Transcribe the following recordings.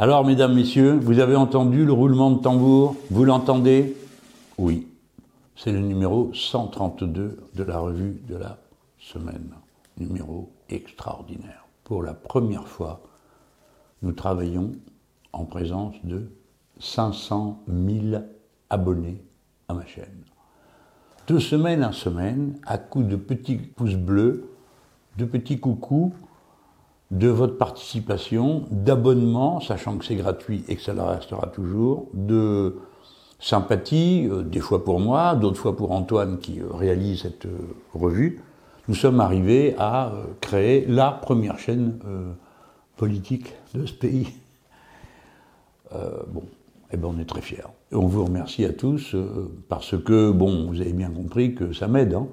Alors, mesdames, messieurs, vous avez entendu le roulement de tambour? Vous l'entendez? Oui. C'est le numéro 132 de la revue de la semaine. Numéro extraordinaire. Pour la première fois, nous travaillons en présence de 500 000 abonnés à ma chaîne. De semaine en semaine, à coups de petits pouces bleus, de petits coucous, de votre participation, d'abonnement, sachant que c'est gratuit et que ça le restera toujours, de sympathie, euh, des fois pour moi, d'autres fois pour Antoine qui euh, réalise cette euh, revue, nous sommes arrivés à créer la première chaîne politique de ce pays. bon, eh ben on est très fiers. On vous remercie à tous parce que, bon, vous avez bien compris que ça m'aide. Hein.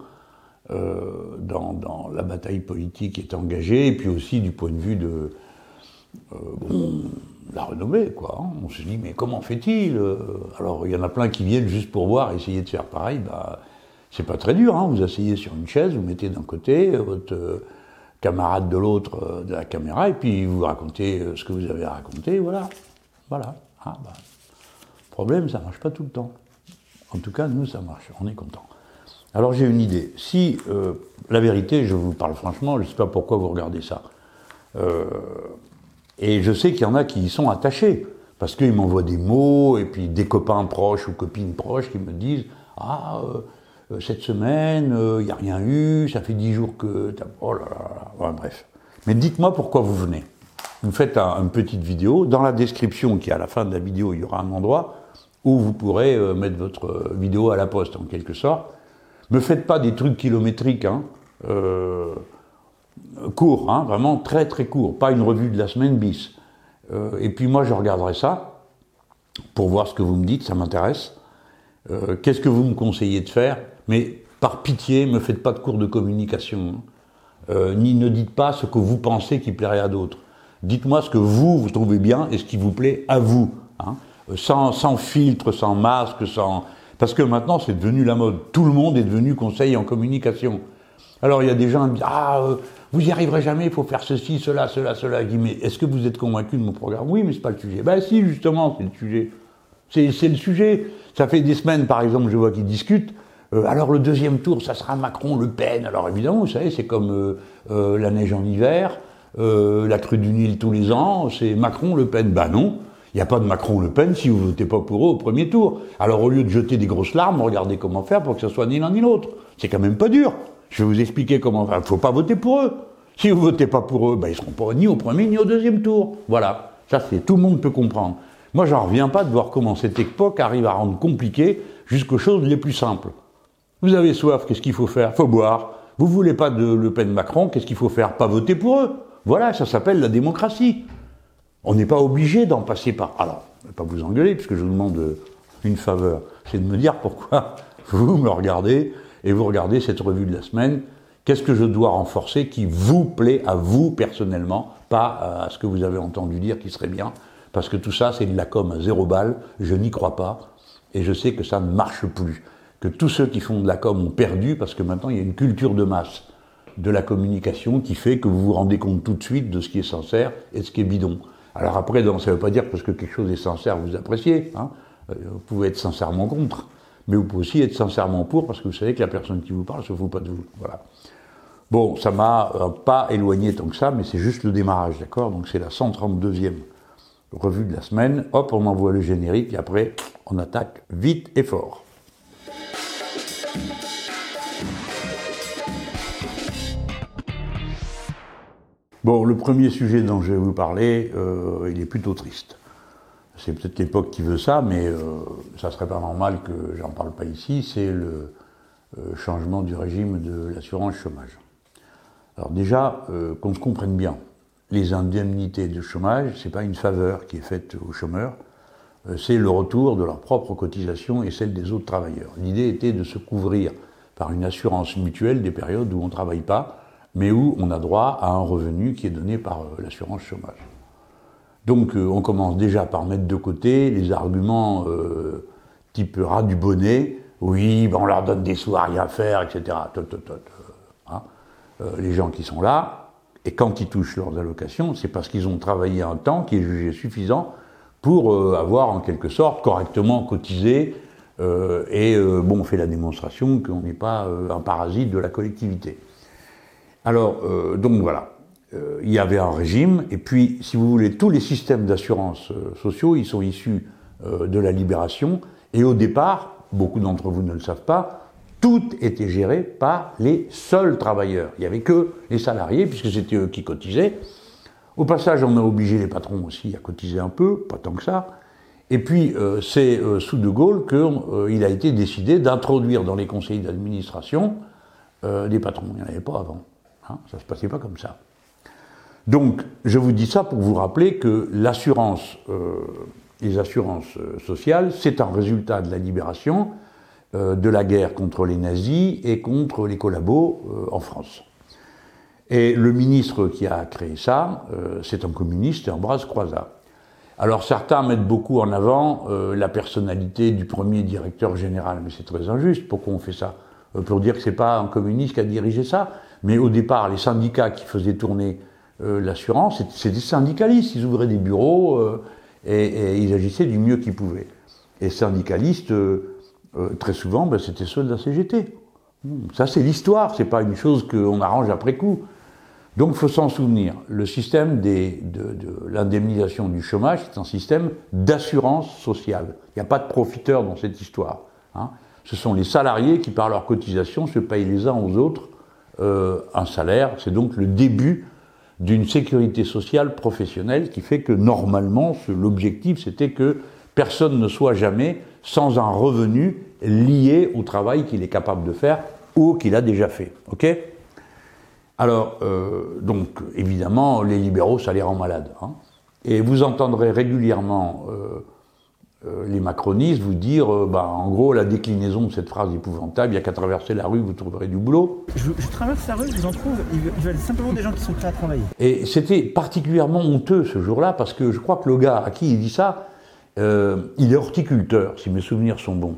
Euh, dans, la bataille politique qui est engagée, et puis aussi du point de vue de euh, la renommée. Quoi, hein. On se dit, mais comment fait-il euh, Alors, il y en a plein qui viennent juste pour voir, essayer de faire pareil. Bah, c'est pas très dur. Hein. Vous asseyez sur une chaise, vous mettez d'un côté votre camarade de l'autre de la caméra, et puis vous racontez ce que vous avez à raconter. Voilà. Voilà. Ah, bah. Problème, ça marche pas tout le temps. En tout cas, nous, ça marche. On est content. Alors j'ai une idée. Si, euh, la vérité, je vous parle franchement, je ne sais pas pourquoi vous regardez ça. Euh, et je sais qu'il y en a qui y sont attachés, parce qu'ils m'envoient des mots, et puis des copains proches ou copines proches qui me disent Ah, euh, cette semaine, il n'y a rien eu, ça fait dix jours que. Oh là là, là. bref. Mais dites-moi pourquoi vous venez. Vous faites une petite vidéo. Dans la description qui est à la fin de la vidéo, il y aura un endroit où vous pourrez mettre votre vidéo à la poste en quelque sorte. Me faites pas des trucs kilométriques, hein, euh, courts, hein, vraiment très très courts, pas une revue de la semaine bis. Euh, et puis moi je regarderai ça pour voir ce que vous me dites, ça m'intéresse. Euh, qu'est-ce que vous me conseillez de faire? Mais par pitié, me faites pas de cours de communication, hein. ni ne dites pas ce que vous pensez qui plairait à d'autres. Dites-moi ce que vous, vous trouvez bien et ce qui vous plaît à vous. Hein. Sans, sans filtre, sans masque, sans, parce que maintenant, c'est devenu la mode. Tout le monde est devenu conseil en communication. Alors, il y a des gens qui disent Ah, euh, vous y arriverez jamais, il faut faire ceci, cela, cela, cela. Je dis Mais est-ce que vous êtes convaincu de mon programme? Oui, mais c'est pas le sujet. Ben, si, justement, c'est le sujet. C'est le sujet. Ça fait des semaines, par exemple, je vois qu'ils discutent. Euh, alors, le deuxième tour, ça sera Macron-Le Pen. Alors, évidemment, vous savez, c'est comme euh, la neige en hiver, la crue du Nil tous les ans, c'est Macron-Le Pen. Ben non. Il n'y a pas de Macron-Le Pen si vous ne votez pas pour eux au premier tour. Alors au lieu de jeter des grosses larmes, regardez comment faire pour que ce soit ni l'un ni l'autre. C'est quand même pas dur. Je vais vous expliquer comment faire. Il ne faut pas voter pour eux. Si vous ne votez pas pour eux, ben, ils ne seront pas ni au premier ni au deuxième tour. Voilà. Ça, c'est tout le monde peut comprendre. Moi, j'en reviens pas de voir comment cette époque arrive à rendre compliqué jusqu'aux choses les plus simples. Vous avez soif, qu'est-ce qu'il faut faire? Faut boire. Vous voulez pas de Le Pen Macron, qu'est-ce qu'il faut faire? Pas voter pour eux. Voilà, ça s'appelle la démocratie. On n'est pas obligé d'en passer par. Alors, je ne vais pas vous engueuler, puisque je vous demande une faveur. C'est de me dire pourquoi vous me regardez et vous regardez cette revue de la semaine. Qu'est-ce que je dois renforcer qui vous plaît à vous personnellement, pas à ce que vous avez entendu dire qui serait bien Parce que tout ça, c'est de la com à zéro balle. Je n'y crois pas. Et je sais que ça ne marche plus. Que tous ceux qui font de la com ont perdu parce que maintenant, il y a une culture de masse de la communication qui fait que vous vous rendez compte tout de suite de ce qui est sincère et de ce qui est bidon. Alors après, ça ne veut pas dire parce que quelque chose est sincère, vous appréciez. Hein. Euh, vous pouvez être sincèrement contre, mais vous pouvez aussi être sincèrement pour parce que vous savez que la personne qui vous parle ne se fout pas de vous. Bon, ça m'a euh, pas éloigné tant que ça, mais c'est juste le démarrage, d'accord? Donc c'est la 132e revue de la semaine. Hop, on envoie le générique et après, on attaque vite et fort. Bon, le premier sujet dont je vais vous parler, euh, il est plutôt triste. C'est peut-être l'époque qui veut ça, mais euh, ça serait pas normal que j'en parle pas ici. C'est le euh, changement du régime de l'assurance chômage. Alors déjà, qu'on se comprenne bien, les indemnités de chômage, c'est pas une faveur qui est faite aux chômeurs, c'est le retour de leur propre cotisation et celle des autres travailleurs. L'idée était de se couvrir par une assurance mutuelle des périodes où on ne travaille pas mais où on a droit à un revenu qui est donné par euh, l'assurance chômage. Donc euh, on commence déjà par mettre de côté les arguments euh, type rat du bonnet, oui, ben on leur donne des sous à rien faire, etc. Hein. les gens qui sont là, Et quand ils touchent leurs allocations, c'est parce qu'ils ont travaillé un temps qui est jugé suffisant pour avoir en quelque sorte correctement cotisé et bon, on fait la démonstration qu'on n'est pas un parasite de la collectivité. Alors, donc voilà, il y avait un régime, et puis, si vous voulez, tous les systèmes d'assurance sociaux, ils sont issus de la libération, et au départ, beaucoup d'entre vous ne le savent pas, tout était géré par les seuls travailleurs. Il n'y avait que les salariés, puisque c'était eux qui cotisaient. Au passage, on a obligé les patrons aussi à cotiser un peu, pas tant que ça. Et puis, euh, c'est euh, sous De Gaulle qu'il euh, a été décidé d'introduire dans les conseils d'administration des patrons. Il n'y en avait pas avant. Hein, ça ne se passait pas comme ça. Donc, je vous dis ça pour vous rappeler que l'assurance, les assurances sociales, c'est un résultat de la libération euh, de la guerre contre les nazis et contre les collabos euh, en France. Et le ministre qui a créé ça, euh, c'est un communiste, Ambroise Croizat. Alors certains mettent beaucoup en avant la personnalité du premier directeur général, mais c'est très injuste. Pourquoi on fait ça? Pour dire que c'est pas un communiste qui a dirigé ça, mais au départ, les syndicats qui faisaient tourner l'assurance, c'était des syndicalistes. Ils ouvraient des bureaux et, et, ils agissaient du mieux qu'ils pouvaient. Et syndicalistes euh, très souvent, ben, c'était ceux de la CGT. Ça, c'est l'histoire, c'est pas une chose qu'on arrange après coup. Donc, il faut s'en souvenir. Le système de, l'indemnisation du chômage, c'est un système d'assurance sociale. Il n'y a pas de profiteurs dans cette histoire. Hein. Ce sont les salariés qui, par leur cotisation, se payent les uns aux autres euh, un salaire. C'est donc le début d'une sécurité sociale professionnelle qui fait que normalement, l'objectif, c'était que personne ne soit jamais sans un revenu lié au travail qu'il est capable de faire ou qu'il a déjà fait. Ok? Alors, euh, donc, évidemment, les libéraux, ça les rend malades. Hein. Et vous entendrez régulièrement euh, euh, les macronistes vous dire, bah, en gros, la déclinaison de cette phrase épouvantable, il n'y a qu'à traverser la rue, vous trouverez du boulot. Je, traverse la rue, je vous en trouve, il veulent simplement des gens qui sont prêts à travailler. Et c'était particulièrement honteux ce jour-là, parce que je crois que le gars à qui il dit ça, il est horticulteur, si mes souvenirs sont bons.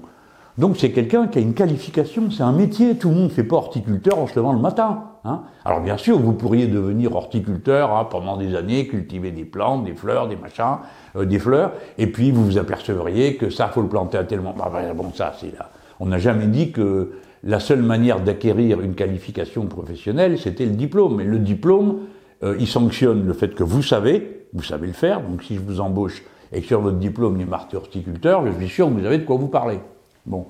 Donc c'est quelqu'un qui a une qualification, c'est un métier. Tout le monde ne fait pas horticulteur en se levant le matin. Hein. Alors bien sûr, vous pourriez devenir horticulteur hein, pendant des années, cultiver des plantes, des fleurs, des machins, euh, des fleurs, et puis vous vous apercevriez que ça, faut le planter à tellement. Bah, bah, bon, ça, c'est là. On n'a jamais dit que la seule manière d'acquérir une qualification professionnelle, c'était le diplôme. Et le diplôme, euh, il sanctionne le fait que vous savez, vous savez le faire. Donc si je vous embauche et que sur votre diplôme il est horticulteur, je suis sûr que vous savez de quoi vous parlez. Bon.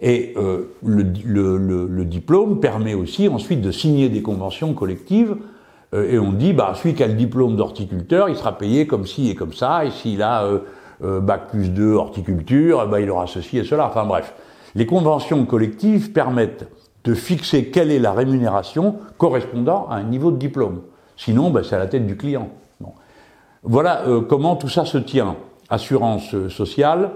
Et euh, le, diplôme permet aussi ensuite de signer des conventions collectives. Euh, et on dit, bah, celui qui a le diplôme d'horticulteur, il sera payé comme ci et comme ça. Et s'il a euh, bac plus 2 horticulture, bah, il aura ceci et cela. Enfin bref. Les conventions collectives permettent de fixer quelle est la rémunération correspondant à un niveau de diplôme. Sinon, bah, c'est à la tête du client. Voilà comment tout ça se tient. Assurance sociale,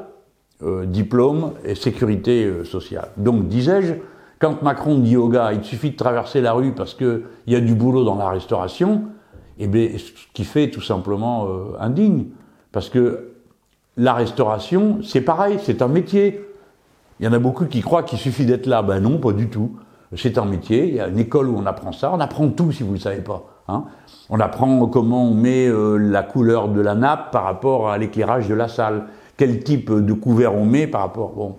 euh, diplôme et sécurité euh, sociale. Donc, disais-je, quand Macron dit aux gars, il suffit de traverser la rue parce qu'il y a du boulot dans la restauration, eh bien, ce qui fait tout simplement euh, indigne. Parce que la restauration, c'est pareil, c'est un métier. Il y en a beaucoup qui croient qu'il suffit d'être là. Ben non, pas du tout. C'est un métier. Il y a une école où on apprend ça. On apprend tout si vous ne le savez pas. Hein. On apprend comment on met la couleur de la nappe par rapport à l'éclairage de la salle quel type de couvert on met par rapport. Bon.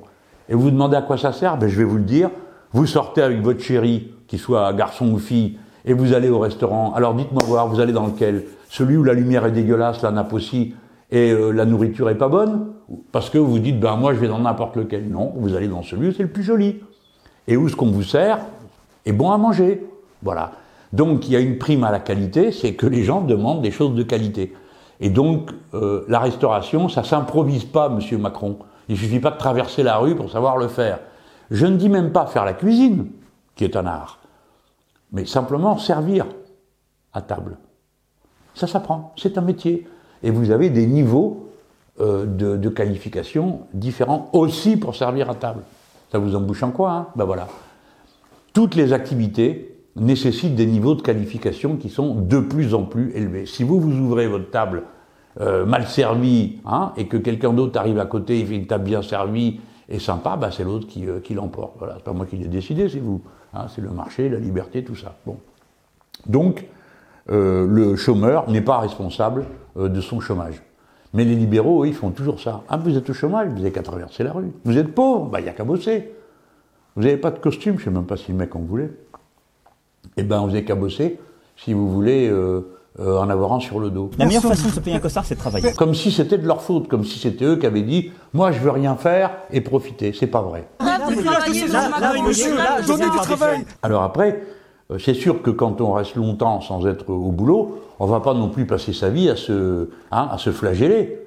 Et vous demandez à quoi ça sert? Ben, Je vais vous le dire. Vous sortez avec votre chéri, qu'il soit garçon ou fille, et vous allez au restaurant. Alors dites-moi voir, vous allez dans lequel? Celui où la lumière est dégueulasse, la nappe aussi, et euh, la nourriture est pas bonne? Parce que vous dites, ben moi je vais dans n'importe lequel. Non, vous allez dans celui où c'est le plus joli. Et où ce qu'on vous sert est bon à manger. Voilà. Donc il y a une prime à la qualité, c'est que les gens demandent des choses de qualité. Et donc, euh, la restauration, ça s'improvise pas, Monsieur Macron. Il suffit pas de traverser la rue pour savoir le faire. Je ne dis même pas faire la cuisine, qui est un art, mais simplement servir à table. Ça s'apprend, c'est un métier. Et vous avez des niveaux euh, de, qualification différents aussi pour servir à table. Ça vous embouche en quoi hein? Ben voilà. Toutes les activités nécessitent des niveaux de qualification qui sont de plus en plus élevés. Si vous vous ouvrez votre table euh, mal servie hein, et que quelqu'un d'autre arrive à côté, il fait une table bien servie et sympa, bah, c'est l'autre qui, euh, qui l'emporte. Voilà, c'est pas moi qui l'ai décidé, c'est vous. Hein, c'est le marché, la liberté, tout ça. Bon. Donc, euh, le chômeur n'est pas responsable de son chômage. Mais les libéraux, ils font toujours ça. Ah, vous êtes au chômage, vous n'avez qu'à traverser la rue. Vous êtes pauvre, bah, il n'y a qu'à bosser. Vous n'avez pas de costume, je ne sais même pas si le mec en voulait. Eh ben, vous n'avez qu'à bosser si vous voulez euh, euh, en avoir un sur le dos. La meilleure façon de se payer un costard, c'est de travailler. Comme si c'était de leur faute, comme si c'était eux qui avaient dit Moi, je veux rien faire et profiter. C'est pas vrai. Là. Alors après, euh, c'est sûr que quand on reste longtemps sans être au boulot, on va pas non plus passer sa vie à se, hein, à se flageller.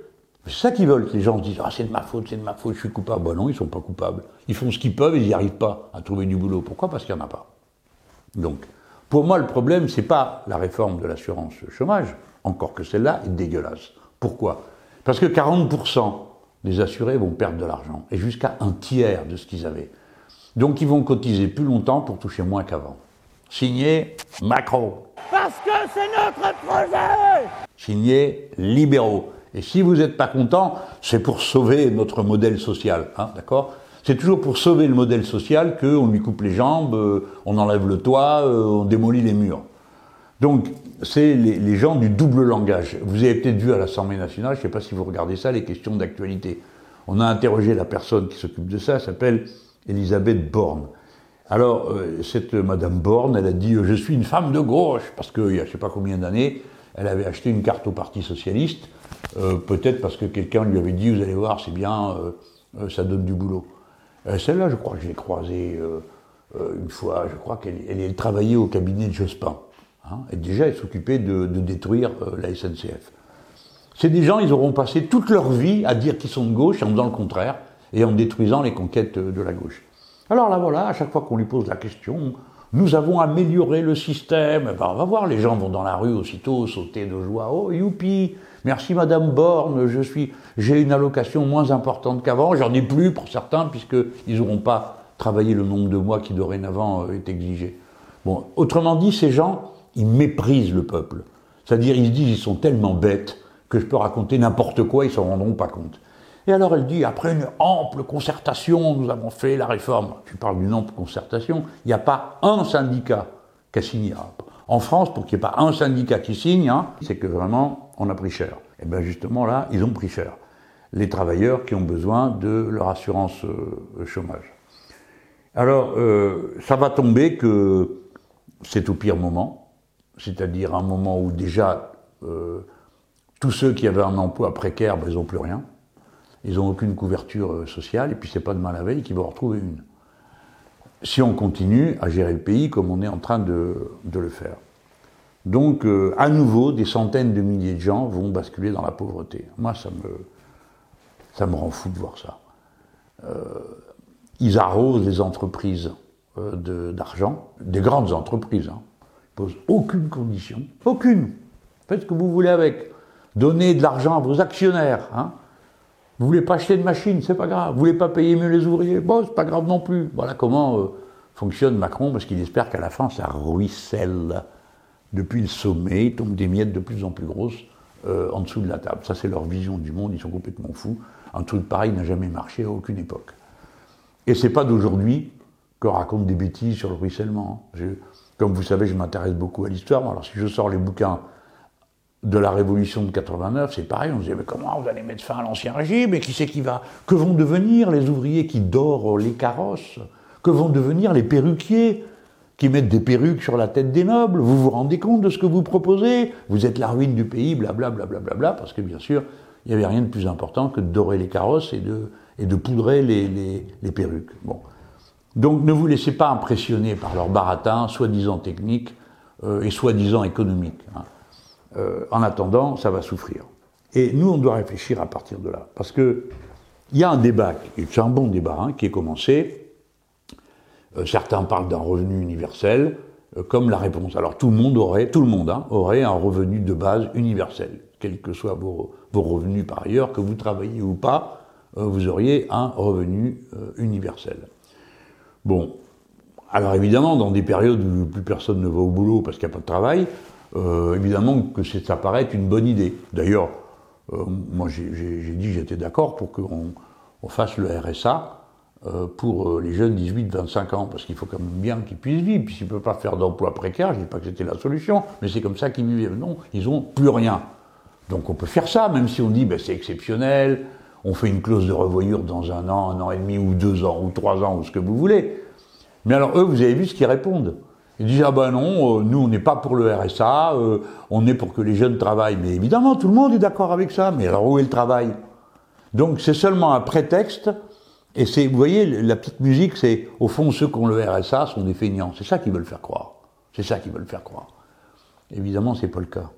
C'est ça qu'ils veulent, que les gens se disent Ah, c'est de ma faute, c'est de ma faute, je suis coupable. Ben non, ils sont pas coupables. Ils font ce qu'ils peuvent et ils n'y arrivent pas à trouver du boulot. Pourquoi? Parce qu'il n'y en a pas. Donc, pour moi, le problème, c'est pas la réforme de l'assurance chômage, encore que celle-là est dégueulasse. Pourquoi? Parce que 40% des assurés vont perdre de l'argent, et jusqu'à un tiers de ce qu'ils avaient. Donc, ils vont cotiser plus longtemps pour toucher moins qu'avant. Signé Macron. Parce que c'est notre projet Signé libéraux. Et si vous n'êtes pas content, c'est pour sauver notre modèle social, hein, d'accord? C'est toujours pour sauver le modèle social qu'on lui coupe les jambes, euh, on enlève le toit, euh, on démolit les murs. Donc, c'est les, gens du double langage. Vous avez peut-être vu à l'Assemblée nationale, je ne sais pas si vous regardez ça, les questions d'actualité. On a interrogé la personne qui s'occupe de ça, elle s'appelle Elisabeth Borne. Alors, euh, cette Madame Borne, elle a dit Je suis une femme de gauche, parce qu'il y a je ne sais pas combien d'années, elle avait acheté une carte au Parti Socialiste, peut-être parce que quelqu'un lui avait dit Vous allez voir, c'est bien, ça donne du boulot. Euh, Celle-là, je crois que je l'ai croisée euh, euh, une fois, je crois qu'elle elle, elle travaillait au cabinet de Jospin. Hein, et déjà, elle s'occupait de, détruire la SNCF. C'est des gens, ils auront passé toute leur vie à dire qu'ils sont de gauche en faisant le contraire et en détruisant les conquêtes de la gauche. Alors là, voilà, à chaque fois qu'on lui pose la question, nous avons amélioré le système. Ben, on va voir, les gens vont dans la rue aussitôt sauter de joie. Oh, youpi Merci Madame Borne, je suis, j'ai une allocation moins importante qu'avant. J'en ai plus pour certains, puisqu'ils n'auront pas travaillé le nombre de mois qui dorénavant euh, est exigé. Bon, autrement dit, ces gens, ils méprisent le peuple. C'est-à-dire, ils se disent, ils sont tellement bêtes que je peux raconter n'importe quoi, ils s'en rendront pas compte. Et alors elle dit, après une ample concertation, nous avons fait la réforme. Je parle d'une ample concertation, il n'y a pas un syndicat qui a signé. En France, pour qu'il n'y ait pas un syndicat qui signe, hein, c'est que vraiment, on a pris cher. Et bien justement là, ils ont pris cher. Les travailleurs qui ont besoin de leur assurance euh, chômage. Alors, euh, ça va tomber que c'est au pire moment, c'est-à-dire un moment où déjà euh, tous ceux qui avaient un emploi précaire, ben, ils n'ont plus rien. Ils n'ont aucune couverture sociale, et puis c'est pas demain la veille qu'ils vont en retrouver une. Si on continue à gérer le pays comme on est en train de le faire. Donc, euh, à nouveau, des centaines de milliers de gens vont basculer dans la pauvreté. Moi, ça me, ça me rend fou de voir ça. Euh, ils arrosent les entreprises euh, d'argent, des grandes entreprises. Hein. Ils posent aucune condition, aucune. Faites ce que vous voulez avec. Donnez de l'argent à vos actionnaires. Hein. Vous voulez pas acheter de machine, c'est pas grave. Vous voulez pas payer mieux les ouvriers, bon, c'est pas grave non plus. Voilà comment fonctionne Macron, parce qu'il espère qu'à la fin, ça ruisselle depuis le sommet, il tombe des miettes de plus en plus grosses euh, en dessous de la table. Ça, c'est leur vision du monde, ils sont complètement fous. Un truc pareil n'a jamais marché à aucune époque. Et c'est pas d'aujourd'hui qu'on raconte des bêtises sur le ruissellement. Je- comme vous savez, je m'intéresse beaucoup à l'histoire. Alors si je sors les bouquins de la révolution de 89, c'est pareil, on se disait, mais comment vous allez mettre fin à l'ancien régime? Et qui c'est qui va? Que vont devenir les ouvriers qui dorent les carrosses? Que vont devenir les perruquiers? Qui mettent des perruques sur la tête des nobles Vous vous rendez compte de ce que vous proposez? Vous êtes la ruine du pays, blablabla, bla, bla, bla, parce que bien sûr, il n'y avait rien de plus important que de dorer les carrosses et de, et de poudrer les, les, les perruques. Bon. Donc ne vous laissez pas impressionner par leurs baratins, soi-disant techniques euh, et soi-disant économiques. hein. Euh, en attendant, ça va souffrir. Et nous, on doit réfléchir à partir de là. Parce que il y a un débat, c'est un bon débat, hein, qui est commencé. Euh, certains parlent d'un revenu universel euh, comme la réponse. Alors tout le monde aurait, tout le monde hein, aurait un revenu de base universel, quels que soient vos, vos revenus par ailleurs, que vous travaillez ou pas, euh, vous auriez un revenu universel. Bon, alors évidemment, dans des périodes où plus personne ne va au boulot parce qu'il n'y a pas de travail, euh, évidemment que ça paraît être une bonne idée. D'ailleurs, euh, moi j'ai dit j'étais d'accord pour qu'on on fasse le RSA pour euh, les jeunes 18-25 ans, parce qu'il faut quand même bien qu'ils puissent vivre. Puis s'ils ne peuvent pas faire d'emploi précaire, je ne dis pas que c'était la solution, mais c'est comme ça qu'ils vivent. Non, ils n'ont plus rien. Donc on peut faire ça, même si on dit ben, c'est exceptionnel, on fait une clause de revoyure dans un an, un an et demi, ou deux ans, ou trois ans, ou ce que vous voulez. Mais alors eux, vous avez vu ce qu'ils répondent. Ils disent ah ben non, euh, nous on n'est pas pour le RSA, on est pour que les jeunes travaillent. Mais évidemment, tout le monde est d'accord avec ça. Mais alors où est le travail? Donc c'est seulement un prétexte et c'est, vous voyez, la petite musique, c'est, au fond, ceux qui ont le RSA sont des feignants. C'est ça qu'ils veulent faire croire. C'est ça qu'ils veulent faire croire. Évidemment, c'est pas le cas.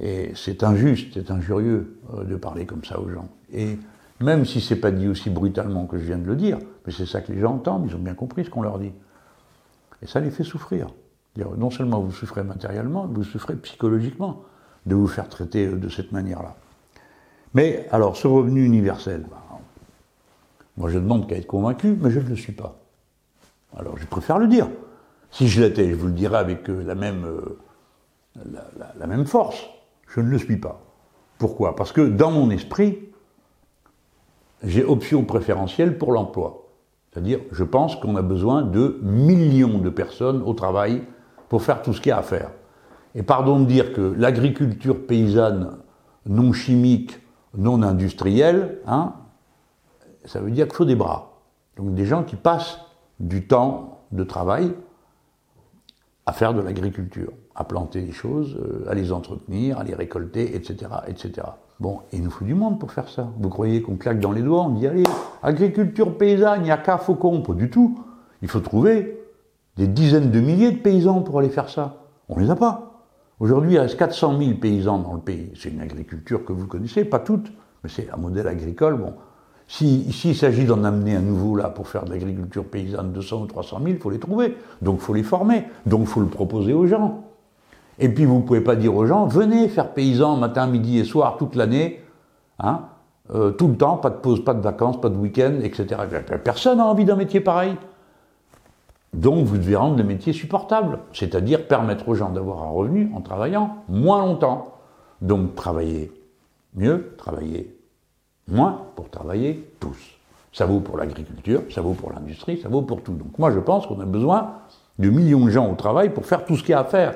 Et c'est injuste, c'est injurieux euh, de parler comme ça aux gens. Et même si c'est pas dit aussi brutalement que je viens de le dire, mais c'est ça que les gens entendent, ils ont bien compris ce qu'on leur dit. Et ça les fait souffrir. Non seulement vous souffrez matériellement, vous souffrez psychologiquement de vous faire traiter de cette manière-là. Mais alors, ce revenu universel, bah, moi, je demande qu'à être convaincu, mais je ne le suis pas. Alors, je préfère le dire. Si je l'étais, je vous le dirais avec euh, la même, euh, la, même force. Je ne le suis pas. Pourquoi? Parce que dans mon esprit, j'ai option préférentielle pour l'emploi. C'est-à-dire, je pense qu'on a besoin de millions de personnes au travail pour faire tout ce qu'il y a à faire. Et pardon de dire que l'agriculture paysanne non chimique, non industrielle, hein, ça veut dire qu'il faut des bras. Donc des gens qui passent du temps de travail à faire de l'agriculture, à planter des choses, euh, à les entretenir, à les récolter, etc., etc. Bon, il nous faut du monde pour faire ça. Vous croyez qu'on claque dans les doigts, on dit allez, agriculture paysanne, il n'y a qu'à Faucon, pas du tout. Il faut trouver des dizaines de milliers de paysans pour aller faire ça. On ne les a pas. Aujourd'hui, il reste 400 000 paysans dans le pays. C'est une agriculture que vous connaissez, pas toutes, mais c'est un modèle agricole. Bon, s'il si, s'agit d'en amener un nouveau là pour faire de l'agriculture paysanne 200 ou 300 000, il faut les trouver. Donc il faut les former. Donc il faut le proposer aux gens. Et puis vous ne pouvez pas dire aux gens, venez faire paysan matin, midi et soir toute l'année, hein, euh, tout le temps, pas de pause, pas de vacances, pas de week-end, etc. Personne n'a envie d'un métier pareil. Donc vous devez rendre le métier supportable, c'est-à-dire permettre aux gens d'avoir un revenu en travaillant moins longtemps. Donc travailler mieux, travailler moins pour travailler tous. Ça vaut pour l'agriculture, ça vaut pour l'industrie, ça vaut pour tout. Donc moi je pense qu'on a besoin de millions de gens au travail pour faire tout ce qu'il y a à faire.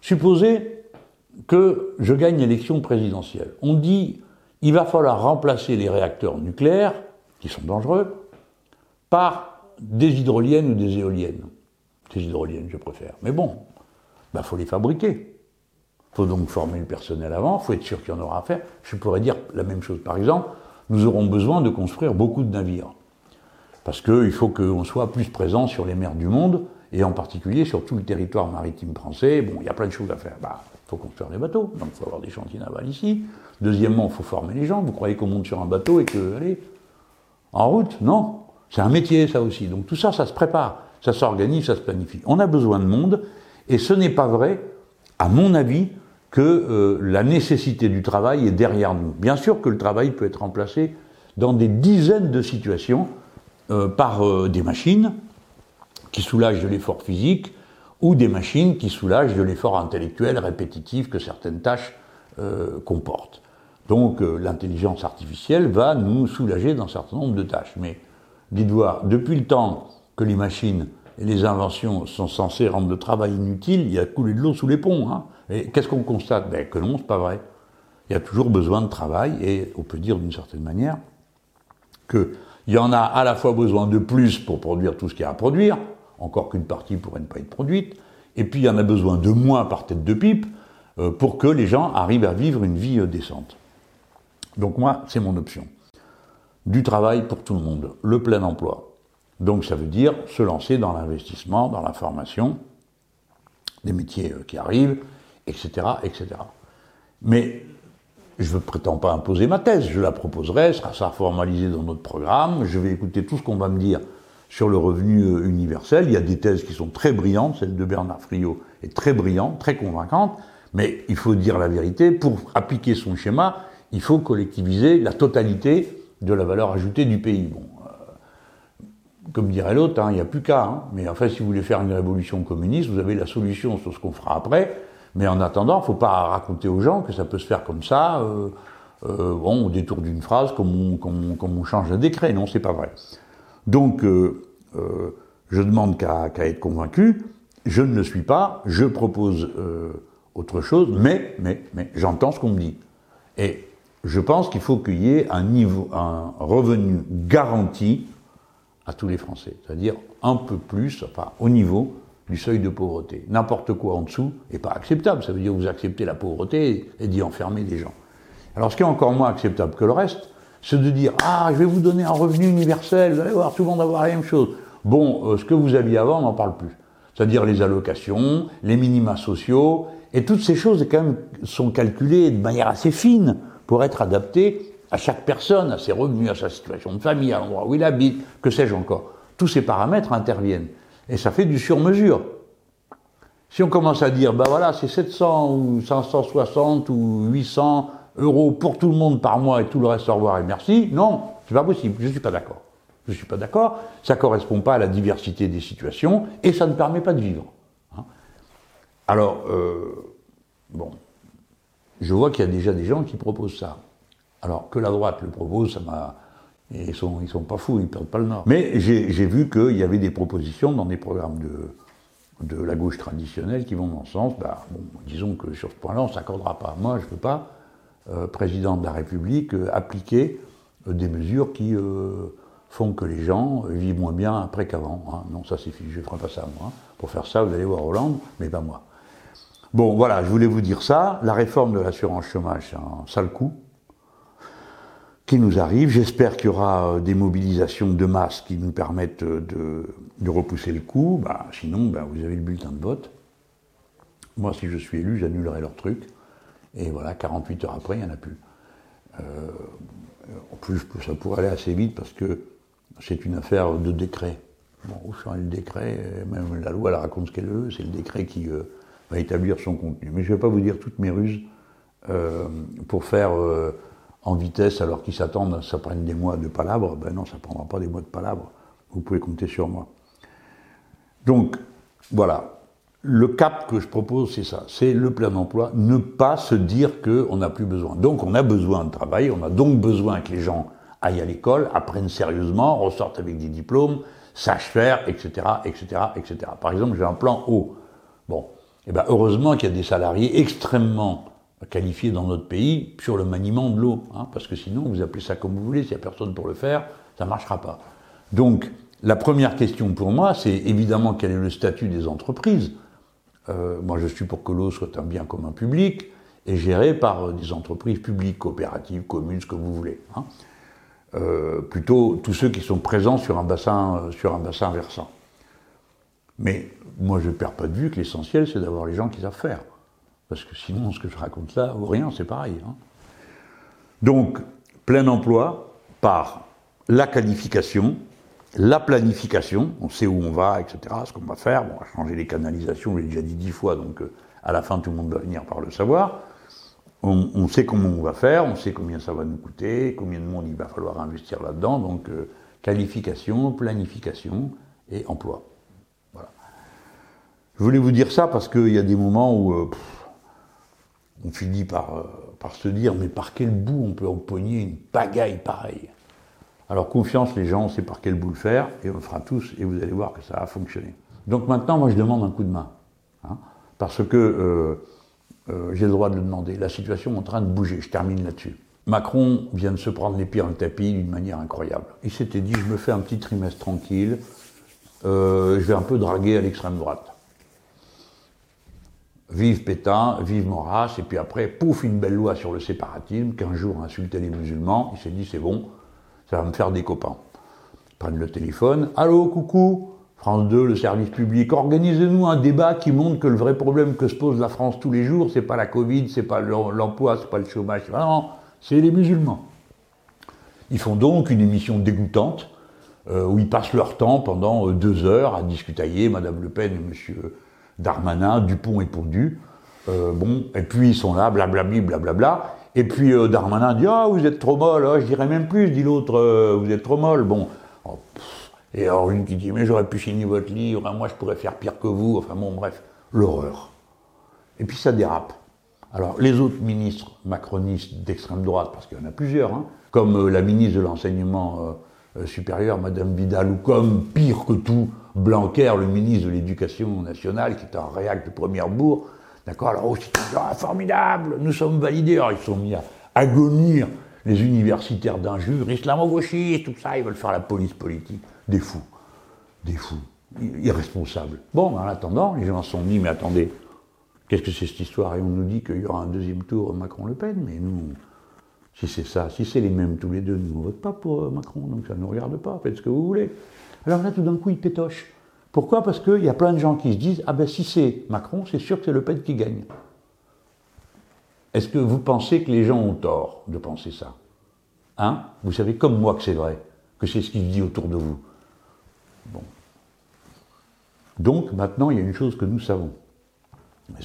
Supposez que je gagne l'élection présidentielle. On dit il va falloir remplacer les réacteurs nucléaires, qui sont dangereux, par des hydroliennes ou des éoliennes. Des hydroliennes, je préfère. Mais bon, il bah, faut les fabriquer. Il faut donc former le personnel avant, il faut être sûr qu'il y en aura à faire. Je pourrais dire la même chose. Par exemple, nous aurons besoin de construire beaucoup de navires. Parce qu'il faut qu'on soit plus présent sur les mers du monde, et en particulier sur tout le territoire maritime français. Bon, il y a plein de choses à faire. Bah, il faut construire des bateaux, donc il faut avoir des chantiers navals ici. Deuxièmement, il faut former les gens. Vous croyez qu'on monte sur un bateau et que, allez, en route? Non. C'est un métier, ça aussi. Donc tout ça, ça se prépare, ça s'organise, ça se planifie. On a besoin de monde, et ce n'est pas vrai, à mon avis, que euh, la nécessité du travail est derrière nous. Bien sûr que le travail peut être remplacé dans des dizaines de situations euh, par euh, des machines qui soulagent de l'effort physique ou des machines qui soulagent de l'effort intellectuel répétitif que certaines tâches comportent. Donc l'intelligence artificielle va nous soulager d'un certain nombre de tâches. Mais dites-vous, depuis le temps que les machines et les inventions sont censées rendre le travail inutile, il y a coulé de l'eau sous les ponts. Hein. Et qu'est-ce qu'on constate? Ben, Que non, c'est pas vrai. Il y a toujours besoin de travail, et on peut dire d'une certaine manière qu'il y en a à la fois besoin de plus pour produire tout ce qu'il y a à produire, encore qu'une partie pourrait ne pas être produite, et puis il y en a besoin de moins par tête de pipe euh, pour que les gens arrivent à vivre une vie euh, décente. Donc moi, c'est mon option. Du travail pour tout le monde, le plein emploi. Donc ça veut dire se lancer dans l'investissement, dans la formation, des métiers euh, qui arrivent, etc., etc. Mais je ne prétends pas imposer ma thèse, je la proposerai, sera ça formalisé dans notre programme, je vais écouter tout ce qu'on va me dire sur le revenu euh, universel. Il y a des thèses qui sont très brillantes, celle de Bernard Friot est très brillante, très convaincante, mais il faut dire la vérité, pour appliquer son schéma, il faut collectiviser la totalité de la valeur ajoutée du pays. Comme dirait l'autre, hein, il n'y a plus qu'à. Hein. mais en fait, si vous voulez faire une révolution communiste, vous avez la solution sur ce qu'on fera après, mais en attendant, faut pas raconter aux gens que ça peut se faire comme ça, euh, euh, bon, au détour d'une phrase, comme on, comme, on, comme on, change un décret. Non, c'est pas vrai. Donc, euh, euh, je demande qu'à qu être convaincu. Je ne le suis pas. Je propose euh, autre chose, mais, mais, mais, j'entends ce qu'on me dit. Et je pense qu'il faut qu'il y ait un niveau, un revenu garanti à tous les Français, c'est-à-dire un peu plus, enfin, au niveau du seuil de pauvreté. N'importe quoi en dessous n'est pas acceptable. Ça veut dire que vous acceptez la pauvreté et d'y enfermer des gens. Alors, ce qui est encore moins acceptable que le reste, c'est de dire ah, je vais vous donner un revenu universel, vous allez voir, tout le monde avoir la même chose. Bon, euh, ce que vous aviez avant, on n'en parle plus. C'est-à-dire les allocations, les minima sociaux, et toutes ces choses quand même sont calculées de manière assez fine pour être adaptées à chaque personne, à ses revenus, à sa situation de famille, à l'endroit où il habite, que sais-je encore. Tous ces paramètres interviennent. Et ça fait du sur-mesure. Si on commence à dire, ben voilà, c'est 700 ou 560 ou 800 euros pour tout le monde par mois et tout le reste au revoir et merci, non, c'est pas possible, je suis pas d'accord. Je suis pas d'accord, ça correspond pas à la diversité des situations et ça ne permet pas de vivre. Hein. Alors, euh, bon, je vois qu'il y a déjà des gens qui proposent ça. Alors, que la droite le propose, ça m'a ils sont, ils sont pas fous, ils perdent pas le nord. Mais j'ai vu qu'il y avait des propositions dans des programmes de, de la gauche traditionnelle qui vont dans ce sens. Bah, disons que sur ce point-là, on ne s'accordera pas. Moi, je ne peux pas, euh, président de la République, euh, appliquer euh, des mesures qui font que les gens vivent moins bien après qu'avant. Hein. Non, ça c'est je ne ferai pas ça moi. Pour faire ça, vous allez voir Hollande, mais pas moi. Bon, voilà, je voulais vous dire ça. La réforme de l'assurance chômage, c'est un sale coup qui nous arrive. J'espère qu'il y aura euh, des mobilisations de masse qui nous permettent euh, de, repousser le coup. Bah, sinon, bah, vous avez le bulletin de vote. Moi, si je suis élu, j'annulerai leur truc. Et voilà, 48 heures après, il n'y en a plus. Euh, en plus, ça pourrait aller assez vite parce que c'est une affaire de décret. Bon, sera le décret Même la loi, elle raconte ce qu'elle veut. C'est le décret qui va établir son contenu. Mais je ne vais pas vous dire toutes mes ruses pour faire en vitesse alors qu'ils s'attendent, ça prenne des mois de palabres, ben non, ça ne prendra pas des mois de palabres. Vous pouvez compter sur moi. Donc, voilà. Le cap que je propose, c'est ça. C'est le plein emploi. Ne pas se dire qu'on n'a plus besoin. Donc, on a besoin de travail. On a donc besoin que les gens aillent à l'école, apprennent sérieusement, ressortent avec des diplômes, sachent faire, etc., etc., etc. Par exemple, j'ai un plan haut. Bon. Eh ben, heureusement qu'il y a des salariés extrêmement qualifié dans notre pays sur le maniement de l'eau. Hein, parce que sinon, vous appelez ça comme vous voulez, s'il n'y a personne pour le faire, ça ne marchera pas. Donc, la première question pour moi, c'est évidemment quel est le statut des entreprises. Euh, moi, je suis pour que l'eau soit un bien commun public et géré par euh, des entreprises publiques, coopératives, communes, ce que vous voulez. Hein. Euh, plutôt tous ceux qui sont présents sur un bassin, euh, sur un bassin versant. Mais moi, je ne perds pas de vue que l'essentiel, c'est d'avoir les gens qui savent faire. Parce que sinon, ce que je raconte là, rien, c'est pareil. Hein. Donc, plein emploi par la qualification, la planification, on sait où on va, etc., ce qu'on va faire. Bon, on va changer les canalisations, je l'ai déjà dit dix fois, donc euh, à la fin, tout le monde va venir par le savoir. On, sait comment on va faire, on sait combien ça va nous coûter, combien de monde il va falloir investir là-dedans. Donc, euh, qualification, planification et emploi. Voilà. Je voulais vous dire ça parce qu'il y a des moments où. Euh, on finit par, euh, par se dire, mais par quel bout on peut empoigner une pagaille pareille? Alors confiance, les gens, on sait par quel bout le faire, et on le fera tous, et vous allez voir que ça va fonctionner. Donc maintenant, moi, je demande un coup de main. Hein, parce que euh, euh, j'ai le droit de le demander. La situation est en train de bouger, je termine là-dessus. Macron vient de se prendre les pieds dans le tapis d'une manière incroyable. Il s'était dit, je me fais un petit trimestre tranquille, je vais un peu draguer à l'extrême droite vive Pétain, vive Maurras, et puis après, pouf, une belle loi sur le séparatisme, qu'un jour insultait les musulmans, il s'est dit c'est bon, ça va me faire des copains. Ils prennent le téléphone, allô, coucou, France 2, le service public, organisez-nous un débat qui montre que le vrai problème que se pose la France tous les jours, c'est pas la Covid, c'est pas l'emploi, c'est pas le chômage, non, c'est les musulmans. Ils font donc une émission dégoûtante, euh, où ils passent leur temps pendant euh, deux heures à discutailler, Madame Le Pen et Monsieur Darmanin, Dupont et Pondu. Euh, bon, et puis ils sont là, blablabli, blablabla. Et puis euh, Darmanin dit Ah, vous êtes trop molle, ah, je dirais même plus, dit l'autre, euh, vous êtes trop molle. Bon. Oh, et alors une qui dit Mais j'aurais pu signer votre livre, moi je pourrais faire pire que vous. Enfin bon, bref, l'horreur. Et puis ça dérape. Alors, les autres ministres macronistes d'extrême droite, parce qu'il y en a plusieurs, hein, comme la ministre de l'Enseignement supérieur, Madame Vidal, ou comme, pire que tout, Blanquer, le ministre de l'Éducation nationale, qui est un réac de première bourg, d'accord Alors, oh, c'est ah, formidable, nous sommes validés. Alors, ils sont mis à agonir les universitaires d'injures, islamo-gauchistes, tout ça, ils veulent faire la police politique. Des fous, des fous, irresponsables. Bon, en attendant, les gens se sont dit, mais attendez, Qu'est-ce que c'est cette histoire? Et on nous dit qu'il y aura un deuxième tour Macron-Le Pen, mais nous, si c'est ça, si c'est les mêmes tous les deux, nous, on ne vote pas pour euh, Macron, donc ça ne nous regarde pas, faites ce que vous voulez. Alors là, tout d'un coup, il pétoche. Pourquoi? Parce qu'il y a plein de gens qui se disent, ah ben si c'est Macron, c'est sûr que c'est Le Pen qui gagne. Est-ce que vous pensez que les gens ont tort de penser ça? Hein? Vous savez comme moi que c'est vrai, que c'est ce qui se dit autour de vous. Bon. Donc maintenant, il y a une chose que nous savons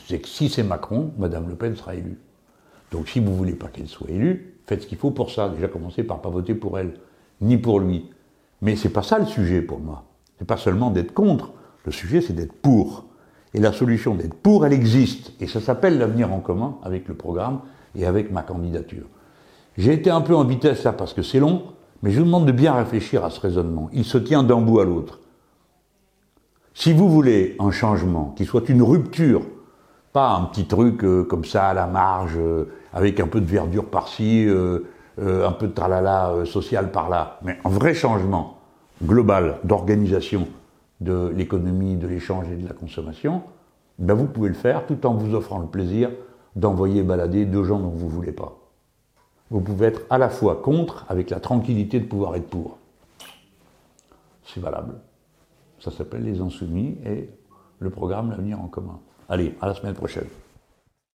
c'est que si c'est Macron, Madame Le Pen sera élue. Donc si vous ne voulez pas qu'elle soit élue, faites ce qu'il faut pour ça. Déjà commencez par pas voter pour elle, ni pour lui. Mais c'est pas ça le sujet pour moi. C'est pas seulement d'être contre. Le sujet, c'est d'être pour. Et la solution d'être pour, elle existe. Et ça s'appelle l'avenir en commun avec le programme et avec ma candidature. J'ai été un peu en vitesse là parce que c'est long, mais je vous demande de bien réfléchir à ce raisonnement. Il se tient d'un bout à l'autre. Si vous voulez un changement qui soit une rupture pas un petit truc euh, comme ça à la marge, euh, avec un peu de verdure par-ci, euh, un peu de tralala social par-là, mais un vrai changement global d'organisation de l'économie, de l'échange et de la consommation, ben vous pouvez le faire tout en vous offrant le plaisir d'envoyer balader deux gens dont vous ne voulez pas. Vous pouvez être à la fois contre avec la tranquillité de pouvoir être pour. C'est valable. Ça s'appelle les insoumis et le programme L'avenir en commun. Allez, à la semaine prochaine.